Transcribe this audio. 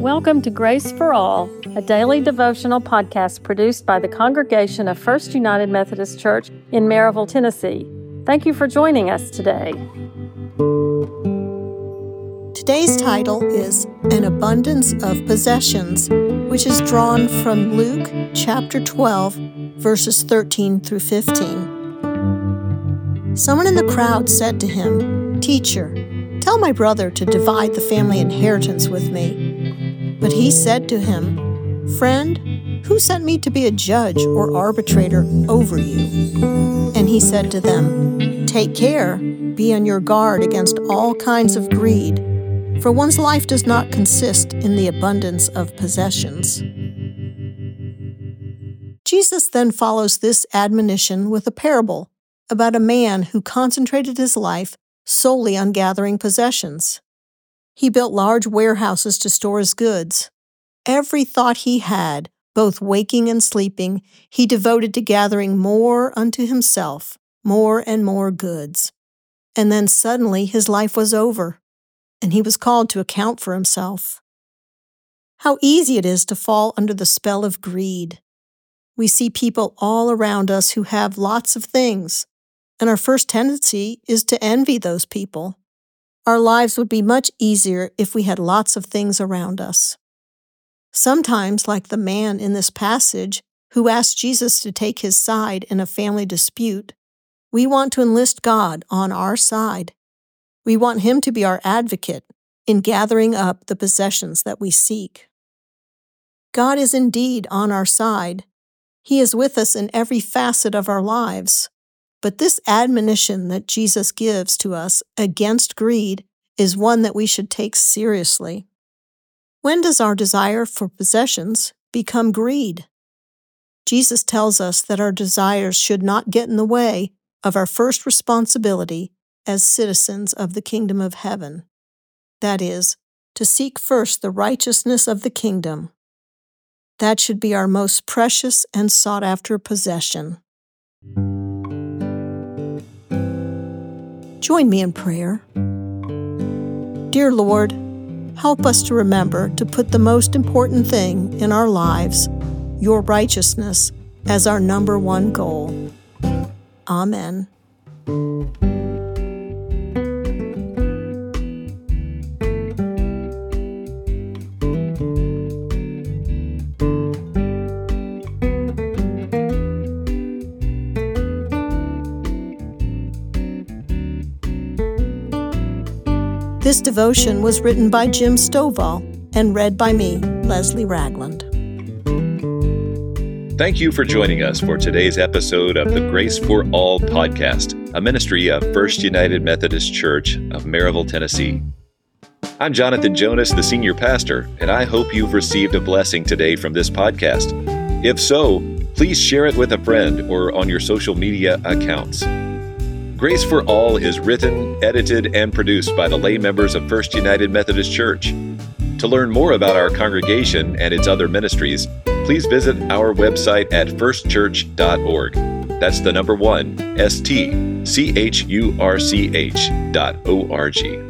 Welcome to Grace for All, a daily devotional podcast produced by the congregation of First United Methodist Church in Maryville, Tennessee. Thank you for joining us today. Today's title is An Abundance of Possessions, which is drawn from Luke chapter 12, verses 13 through 15. Someone in the crowd said to him, Teacher, tell my brother to divide the family inheritance with me. But he said to him, Friend, who sent me to be a judge or arbitrator over you? And he said to them, Take care, be on your guard against all kinds of greed, for one's life does not consist in the abundance of possessions. Jesus then follows this admonition with a parable about a man who concentrated his life solely on gathering possessions. He built large warehouses to store his goods. Every thought he had, both waking and sleeping, he devoted to gathering more unto himself, more and more goods. And then suddenly his life was over, and he was called to account for himself. How easy it is to fall under the spell of greed. We see people all around us who have lots of things, and our first tendency is to envy those people. Our lives would be much easier if we had lots of things around us. Sometimes, like the man in this passage who asked Jesus to take his side in a family dispute, we want to enlist God on our side. We want Him to be our advocate in gathering up the possessions that we seek. God is indeed on our side. He is with us in every facet of our lives. But this admonition that Jesus gives to us against greed is one that we should take seriously. When does our desire for possessions become greed? Jesus tells us that our desires should not get in the way of our first responsibility as citizens of the kingdom of heaven. That is, to seek first the righteousness of the kingdom. That should be our most precious and sought after possession. Join me in prayer. Dear Lord, help us to remember to put the most important thing in our lives, your righteousness, as our number one goal. Amen. This devotion was written by Jim Stovall and read by me, Leslie Ragland. Thank you for joining us for today's episode of the Grace for All podcast, a ministry of First United Methodist Church of Maryville, Tennessee. I'm Jonathan Jonas, the senior pastor, and I hope you've received a blessing today from this podcast. If so, please share it with a friend or on your social media accounts. Grace for All is written, edited, and produced by the lay members of First United Methodist Church. To learn more about our congregation and its other ministries, please visit our website at firstchurch.org. That's the number one, S T C H U R C H dot O R G.